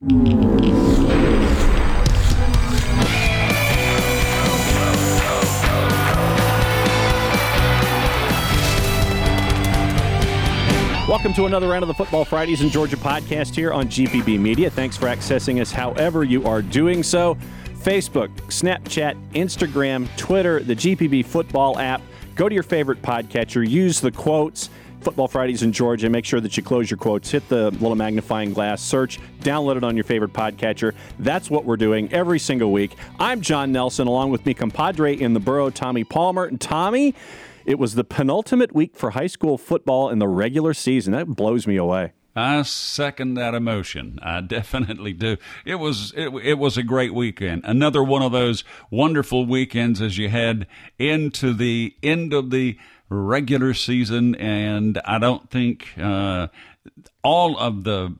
Welcome to another round of the Football Fridays in Georgia podcast here on GPB Media. Thanks for accessing us however you are doing so. Facebook, Snapchat, Instagram, Twitter, the GPB Football app. Go to your favorite podcatcher, use the quotes. Football Fridays in Georgia. Make sure that you close your quotes, hit the little magnifying glass, search, download it on your favorite podcatcher. That's what we're doing every single week. I'm Jon Nelson, along with me, compadre in the borough, Tommy Palmer. And Tommy, it was the penultimate week for high school football in the regular season. That blows me away. I second that emotion. I definitely do. It was it, it was a great weekend. Another one of those wonderful weekends as you head into the end of the regular season, and I don't think uh, all of the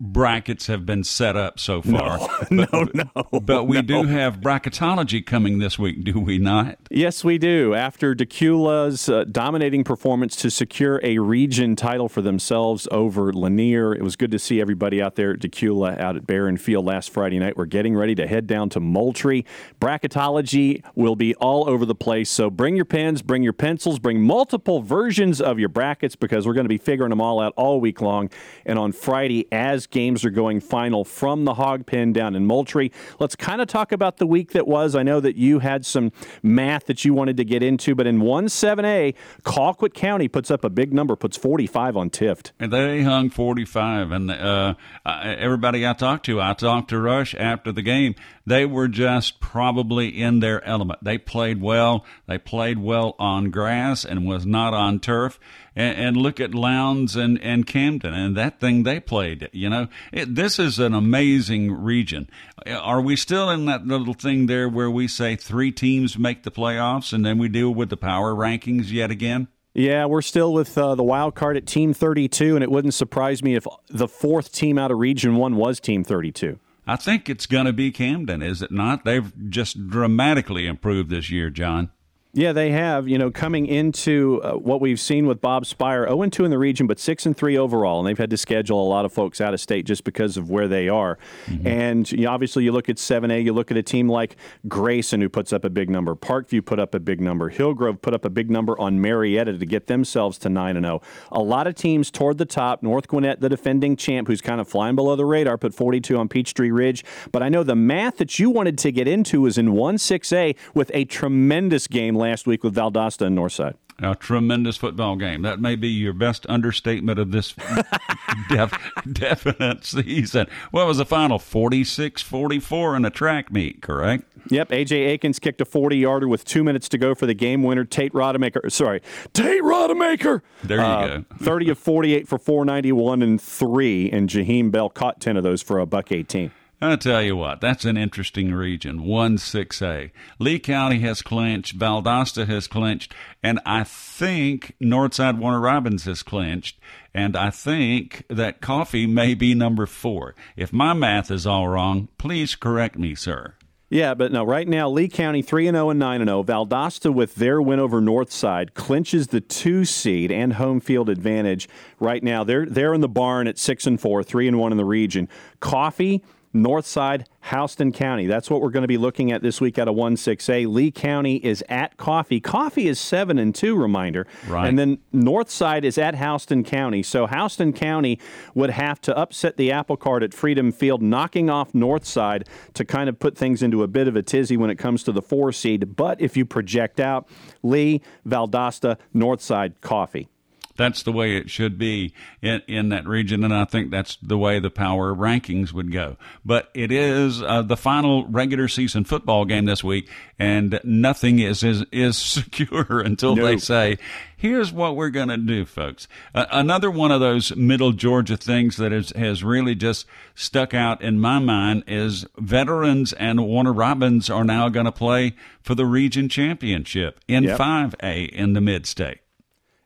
brackets have been set up so far. No, but, no, no. But we no. do have bracketology coming this week, do we not? Yes, we do. After Dacula's uh, dominating performance to secure a region title for themselves over Lanier, it was good to see everybody out there at Decula out at Barron Field last Friday night. We're getting ready to head down to Moultrie. Bracketology will be all over the place, so bring your pens, bring your pencils, bring multiple versions of your brackets because we're going to be figuring them all out all week long. And on Friday, as games are going final from the hog pen down in Moultrie. Let's kind of talk about the week that was. I know that you had some math that you wanted to get into, but in 1-7A, Colquitt County puts up a big number, puts 45 on Tift. And they hung 45. And uh, everybody I talked to, I talked to Rush after the game, they were just probably in their element. They played well. They played well on grass and was not on turf and, and look at Lowndes and, and Camden and that thing they played. You know, it, this is an amazing region. Are we still in that little thing there where we say three teams make the playoffs and then we deal with the power rankings yet again? Yeah, we're still with uh, the wild card at Team 32, and it wouldn't surprise me if the fourth team out of Region 1 was Team 32. I think it's going to be Camden, is it not? They've just dramatically improved this year, Jon. Yeah, they have. You know, coming into uh, what we've seen with Bob Sphire, 0 2 in the region, but 6 and 3 overall. And they've had to schedule a lot of folks out of state just because of where they are. Mm-hmm. And you know, obviously, you look at 7A, you look at a team like Grayson, who puts up a big number. Parkview put up a big number. Hillgrove put up a big number on Marietta to get themselves to 9 and 0. A lot of teams toward the top. North Gwinnett, the defending champ, who's kind of flying below the radar, put 42 on Peachtree Ridge. But I know the math that you wanted to get into is in 1 6A with a tremendous game last week with Valdosta and Northside. A tremendous football game. That may be your best understatement of this def, definite season. What was the final? 46 44 in a track meet, correct? Yep. AJ Akins kicked a 40 yarder with two minutes to go for the game winner. Tate Rodemaker, sorry, Tate Rodemaker. There you uh, go. 30 of 48 for 491 and three, and Jaheim Bell caught 10 of those for a buck 18. I'll tell you what, that's an interesting region, 1 6A. Lee County has clinched, Valdosta has clinched, and I think Northside Warner Robins has clinched, and I think that Coffee may be number four. If my math is all wrong, please correct me, sir. Yeah, but no, right now, Lee County 3 0 and 9 0. Valdosta, with their win over Northside, clinches the two seed and home field advantage right now. They're, they're in the barn at 6 and 4, 3 and 1 in the region. Coffee Northside, Houston County. That's what we're going to be looking at this week out of 1-6A. Lee County is at Coffee. Coffee is 7 and 2 reminder. Right. And then Northside is at Houston County. So Houston County would have to upset the apple cart at Freedom Field, knocking off Northside to kind of put things into a bit of a tizzy when it comes to the 4 seed. But if you project out Lee, Valdosta, Northside, Coffee that's the way it should be in, in that region, and I think that's the way the power rankings would go. But it is uh, the final regular season football game this week, and nothing is is, is secure until they say, "Here's what we're going to do, folks." Uh, another one of those Middle Georgia things that is, has really just stuck out in my mind is veterans and Warner Robins are now going to play for the region championship in yep. 5A in the Mid State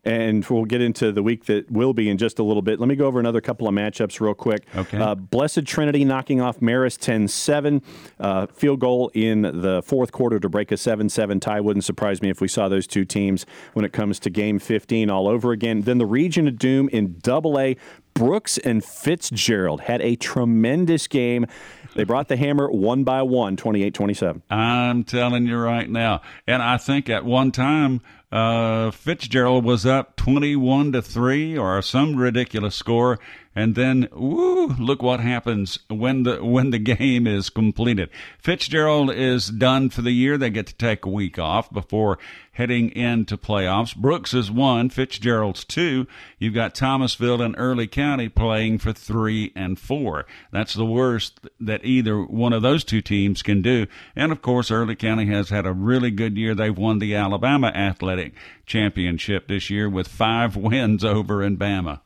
and we'll get into the week that will be in just a little bit. Let me go over another couple of matchups real quick. Okay. Uh, Blessed Trinity knocking off Marist 10 7. Uh, field goal in the fourth quarter to break a 7 7 tie. Wouldn't surprise me if we saw those two teams when it comes to game 15 all over again. Then the Region of Doom in double A Brooks and Fitzgerald had a tremendous game. They brought the hammer one by one, 28 27. I'm telling you right now. And I think at one time, uh, Fitzgerald was up 21 to 3 or some ridiculous score and then woo, look what happens when the when the game is completed. Fitzgerald is done for the year. They get to take a week off before heading into playoffs. Brooks is one, Fitzgerald's two. You've got Thomasville and Early County playing for three and four. That's the worst that either one of those two teams can do. And of course, Early County has had a really good year. They've won the Alabama Athletic Championship this year with five wins over in Bama.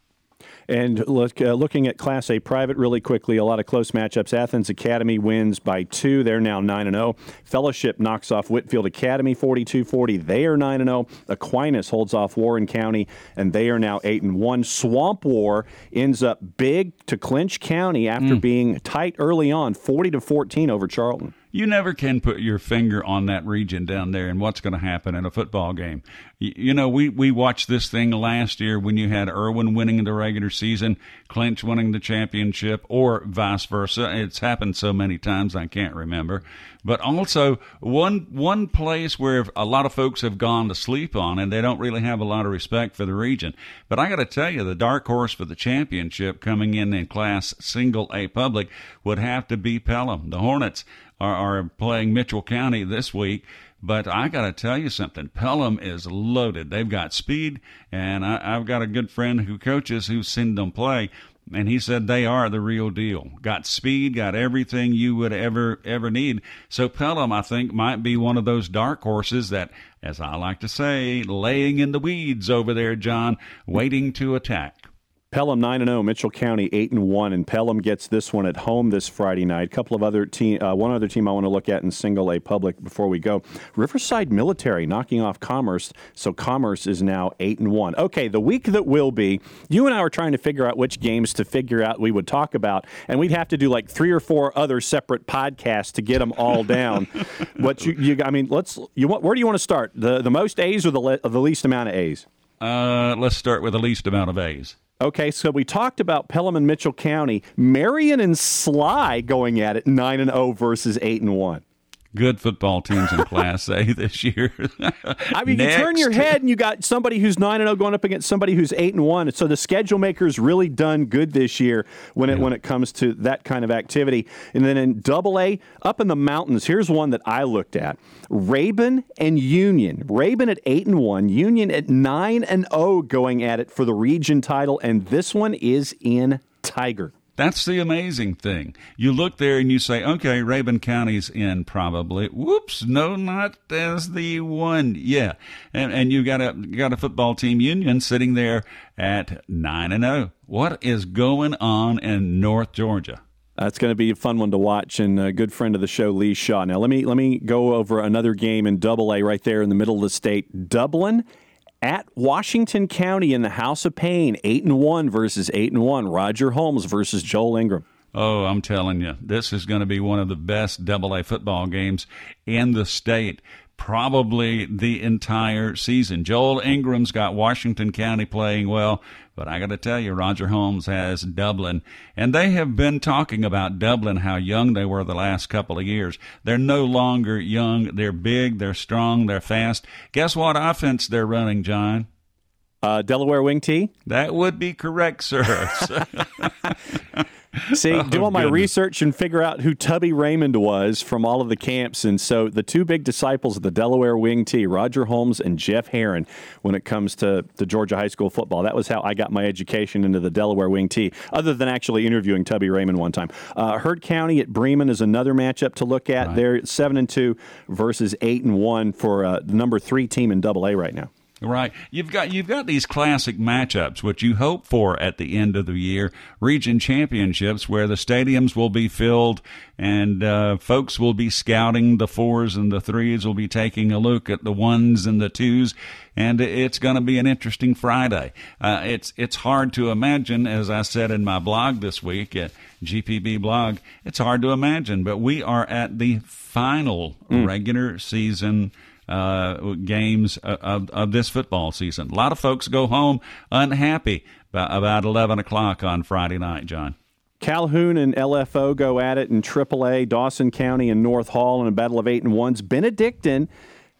And look, uh, looking at Class A private really quickly, a lot of close matchups. Athens Academy wins by two. They're now 9 and 0. Fellowship knocks off Whitfield Academy 42 40. They are 9 and 0. Aquinas holds off Warren County, and they are now 8 and 1. Swamp War ends up big to clinch County after mm. being tight early on 40 to 14 over Charlton you never can put your finger on that region down there and what's going to happen in a football game. You, know, we, we watched this thing last year when you had Irwin winning the regular season, Clinch winning the championship, or vice versa. It's happened so many times I can't remember. But also one one place where a lot of folks have gone to sleep on and they don't really have a lot of respect for the region. But I got to tell you, the dark horse for the championship coming in in Class Single A Public would have to be Pelham. The Hornets are, are playing Mitchell County this week. But I got to tell you something. Pelham is loaded. They've got speed, and I, have got a good friend who coaches who's seen them play, and he said they are the real deal. Got speed, got everything you would ever ever need. So Pelham, I think, might be one of those dark horses that, as I like to say, laying in the weeds over there, Jon, waiting to attack. Pelham 9 0, Mitchell County 8 1, and Pelham gets this one at home this Friday night. A couple of other team, uh, one other team I want to look at in single A public before we go. Riverside Military knocking off Commerce, so Commerce is now 8 and 1. Okay, the week that will be, you and I were trying to figure out which games to figure out we would talk about, and we'd have to do like three or four other separate podcasts to get them all down. what you, you, I mean, let's, you want, where do you want to start? The, the most A's or the, le, the least amount of A's? Uh, let's start with the least amount of A's. Okay, so we talked about Pelham and Mitchell County, Marion and Schley going at it 9 and 0 versus 8 and 1 good football teams in Class eh, A this year. I mean, Next. you turn your head and you got somebody who's nine and zero oh going up against somebody who's eight and one. So the schedule maker's really done good this year when it yeah. when it comes to that kind of activity. And then in Double A, up in the mountains, here's one that I looked at: Rabun and Union. Rabun at eight and one, Union at nine and zero, oh going at it for the region title, and this one is in Tiger. That's the amazing thing. You look there and you say, okay, Rabun County's in probably. Whoops, no, not as the one. Yeah. And, and you got a, got a football team union sitting there at 9 and 0. What is going on in North Georgia? That's going to be a fun one to watch, and a good friend of the show, Lee Shaw. Now, let me let me go over another game in Double A right there in the middle of the state. Dublin at Washington County in the House of Pain, eight and one versus eight and one. Roger Holmes versus Joel Ingram. Oh, I'm telling you, this is going to be one of the best Double A football games in the state probably the entire season. Joel Ingram's got Washington County playing well, but I got to tell you, Roger Holmes has Dublin, and they have been talking about Dublin, how young they were the last couple of years. They're no longer young. They're big, they're strong, they're fast. Guess what offense they're running, Jon? Uh, Delaware Wing T? That would be correct, sir. See, oh, do all my research and figure out who Tubby Raymond was from all of the camps. And so the two big disciples of the Delaware Wing T, Roger Holmes and Jeff Herron, when it comes to the Georgia high school football. That was how I got my education into the Delaware Wing T, other than actually interviewing Tubby Raymond one time. Uh, Heard County at Bremen is another matchup to look at. Right. They're 7 and 2 versus 8 and 1 for uh, the number three team in Double A right now. Right. You've got you've got these classic matchups which you hope for at the end of the year, region championships where the stadiums will be filled and uh, folks will be scouting the fours and the threes will be taking a look at the ones and the twos and it's going to be an interesting Friday. Uh, it's it's hard to imagine as I said in my blog this week at GPB blog, it's hard to imagine, but we are at the final mm. regular season uh, games of, of this football season. A lot of folks go home unhappy, about, about 11 o'clock on Friday night, Jon. Calhoun and LFO go at it in AAA, Dawson County and North Hall in a battle of eight and ones. Benedictine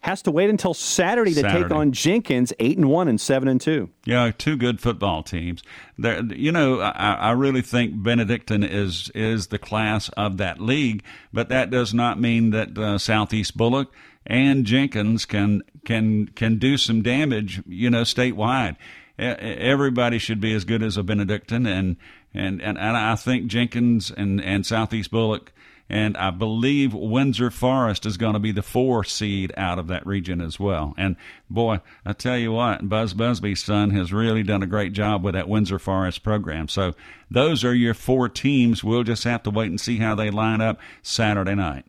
has to wait until Saturday to Saturday. take on Jenkins, eight and one and seven and two. Yeah, two good football teams. There, you know, I, I really think Benedictine is is the class of that league, but that does not mean that uh, Southeast Bulloch and Jenkins can can can do some damage. You know, statewide. Everybody should be as good as a Benedictine, and and and, and I think Jenkins and and Southeast Bulloch. And I believe Windsor Forest is going to be the four seed out of that region as well. And boy, I tell you what, Buzz Busby's son has really done a great job with that Windsor Forest program. So those are your four teams. We'll just have to wait and see how they line up Saturday night.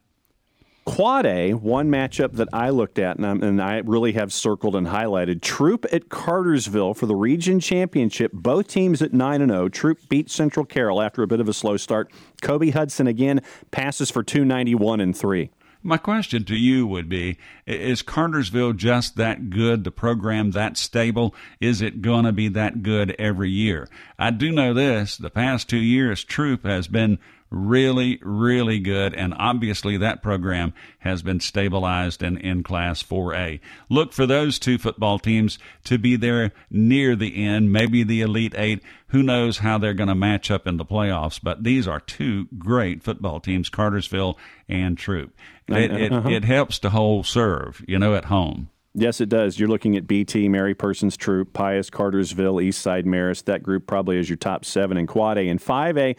Quad A, one matchup that I looked at and, and I really have circled and highlighted. Troup at Cartersville for the region championship. Both teams at 9 and 0. Troup beat Central Carroll after a bit of a slow start. Kobe Hudson again passes for 291 and 3. My question to you would be Is Cartersville just that good? The program that stable? Is it going to be that good every year? I do know this the past two years, Troup has been really, really good, and obviously that program has been stabilized in, in Class 4A. Look for those two football teams to be there near the end, maybe the Elite Eight. Who knows how they're going to match up in the playoffs, but these are two great football teams, Cartersville and Troup. It, it, uh-huh. it helps to hold serve, you know, at home. Yes, it does. You're looking at BT, Mary Persons Troup, Pius, Cartersville, Eastside, Marist. That group probably is your top seven in Quad A. And 5A,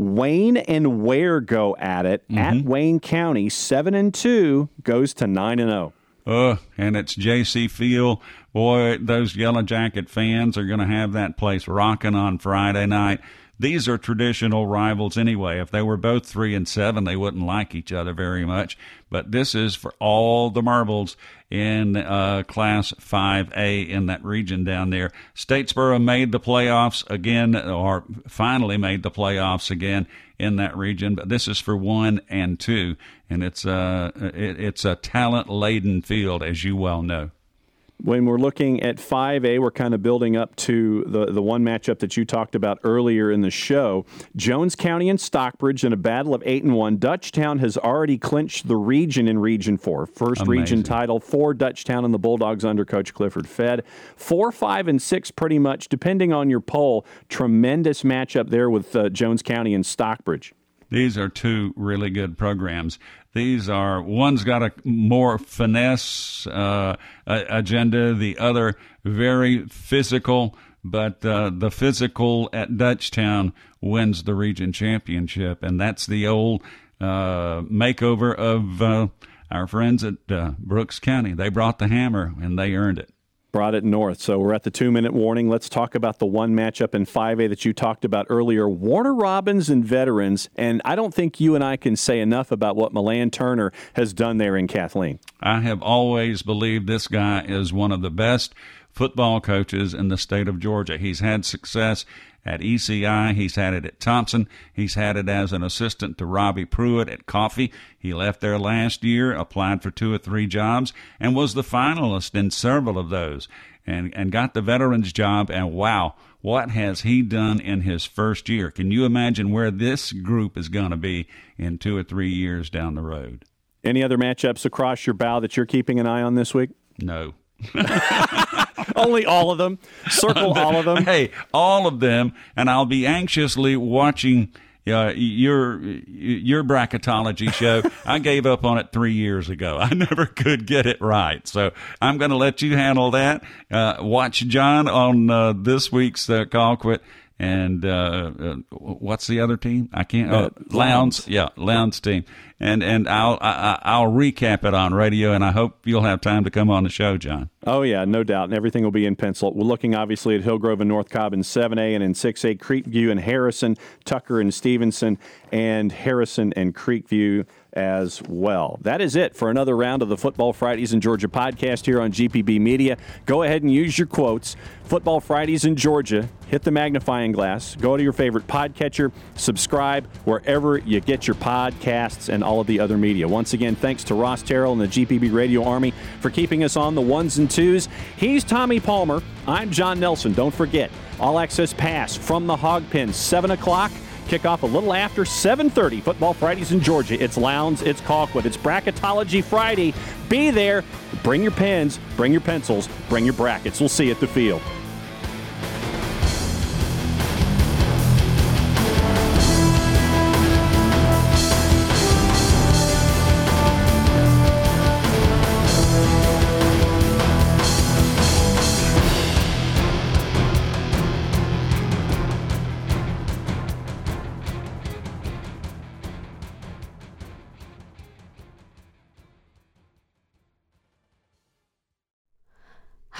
Wayne and Ware go at it at Wayne County. Seven and two goes to nine and oh. zero. Uh, and it's J.C. Field. Boy, those Yellow Jacket fans are going to have that place rocking on Friday night. These are traditional rivals anyway. If they were both three and seven, they wouldn't like each other very much. But this is for all the marbles in uh, Class 5A in that region down there. Statesboro made the playoffs again, or finally made the playoffs again in that region. But this is for one and two, and it's uh, it, it's a talent laden field, as you well know. When we're looking at 5A, we're kind of building up to the, the one matchup that you talked about earlier in the show. Jones County and Stockbridge in a battle of 8 and 1. Dutchtown has already clinched the region in Region 4. First region title for Dutchtown and the Bulldogs under Coach Clifford Fed. 4, 5, and 6, pretty much, depending on your poll. Tremendous matchup there with uh, Jones County and Stockbridge. These are two really good programs. These are one's got a more finesse uh, agenda, the other very physical. But uh, the physical at Dutchtown wins the region championship, and that's the old uh, makeover of uh, our friends at uh, Brooks County. They brought the hammer, and they earned it. Brought it north. So we're at the two minute warning. Let's talk about the one matchup in 5A that you talked about earlier Warner Robins and Veterans. And I don't think you and I can say enough about what Milan Turner has done there in Kathleen. I have always believed this guy is one of the best football coaches in the state of Georgia. He's had success at ECI. He's had it at Thompson. He's had it as an assistant to Robbie Pruitt at Coffee. He left there last year, applied for two or three jobs, and was the finalist in several of those, and and got the veterans job. And wow, what has he done in his first year? Can you imagine where this group is going to be in two or three years down the road? Any other matchups across your bow that you're keeping an eye on this week? No. Only all of them. Circle all of them. Hey, all of them, and I'll be anxiously watching uh, your your bracketology show. I gave up on it three years ago. I never could get it right, so I'm going to let you handle that. Uh, watch Jon on uh, this week's uh, Colquitt. And uh, uh, what's the other team? I can't. Uh, Lowndes, yeah, Lowndes team. And and I'll I, I- I'll recap it on radio, and I hope you'll have time to come on the show, Jon. Oh, yeah, no doubt. And everything will be in pencil. We're looking obviously at Hillgrove and North Cobb in 7A and in 6A, Creekview and Harrison, Tucker and Stephenson, and Harrison and Creekview as well. That is it for another round of the Football Fridays in Georgia podcast here on GPB Media. Go ahead and use your quotes. Football Fridays in Georgia. Hit the magnifying glass. Go to your favorite podcatcher. Subscribe wherever you get your podcasts and all of the other media. Once again, thanks to Ross Terrell and the GPB Radio Army for keeping us on the ones and twos. He's Tommy Palmer. I'm Jon Nelson. Don't forget, All Access Pass from the Hog Pen, 7 o'clock. Kickoff a little after 7:30. Football Fridays in Georgia. It's Lowndes, it's Colquitt, it's Bracketology Friday. Be there. Bring your pens, bring your pencils, bring your brackets. We'll see you at the field.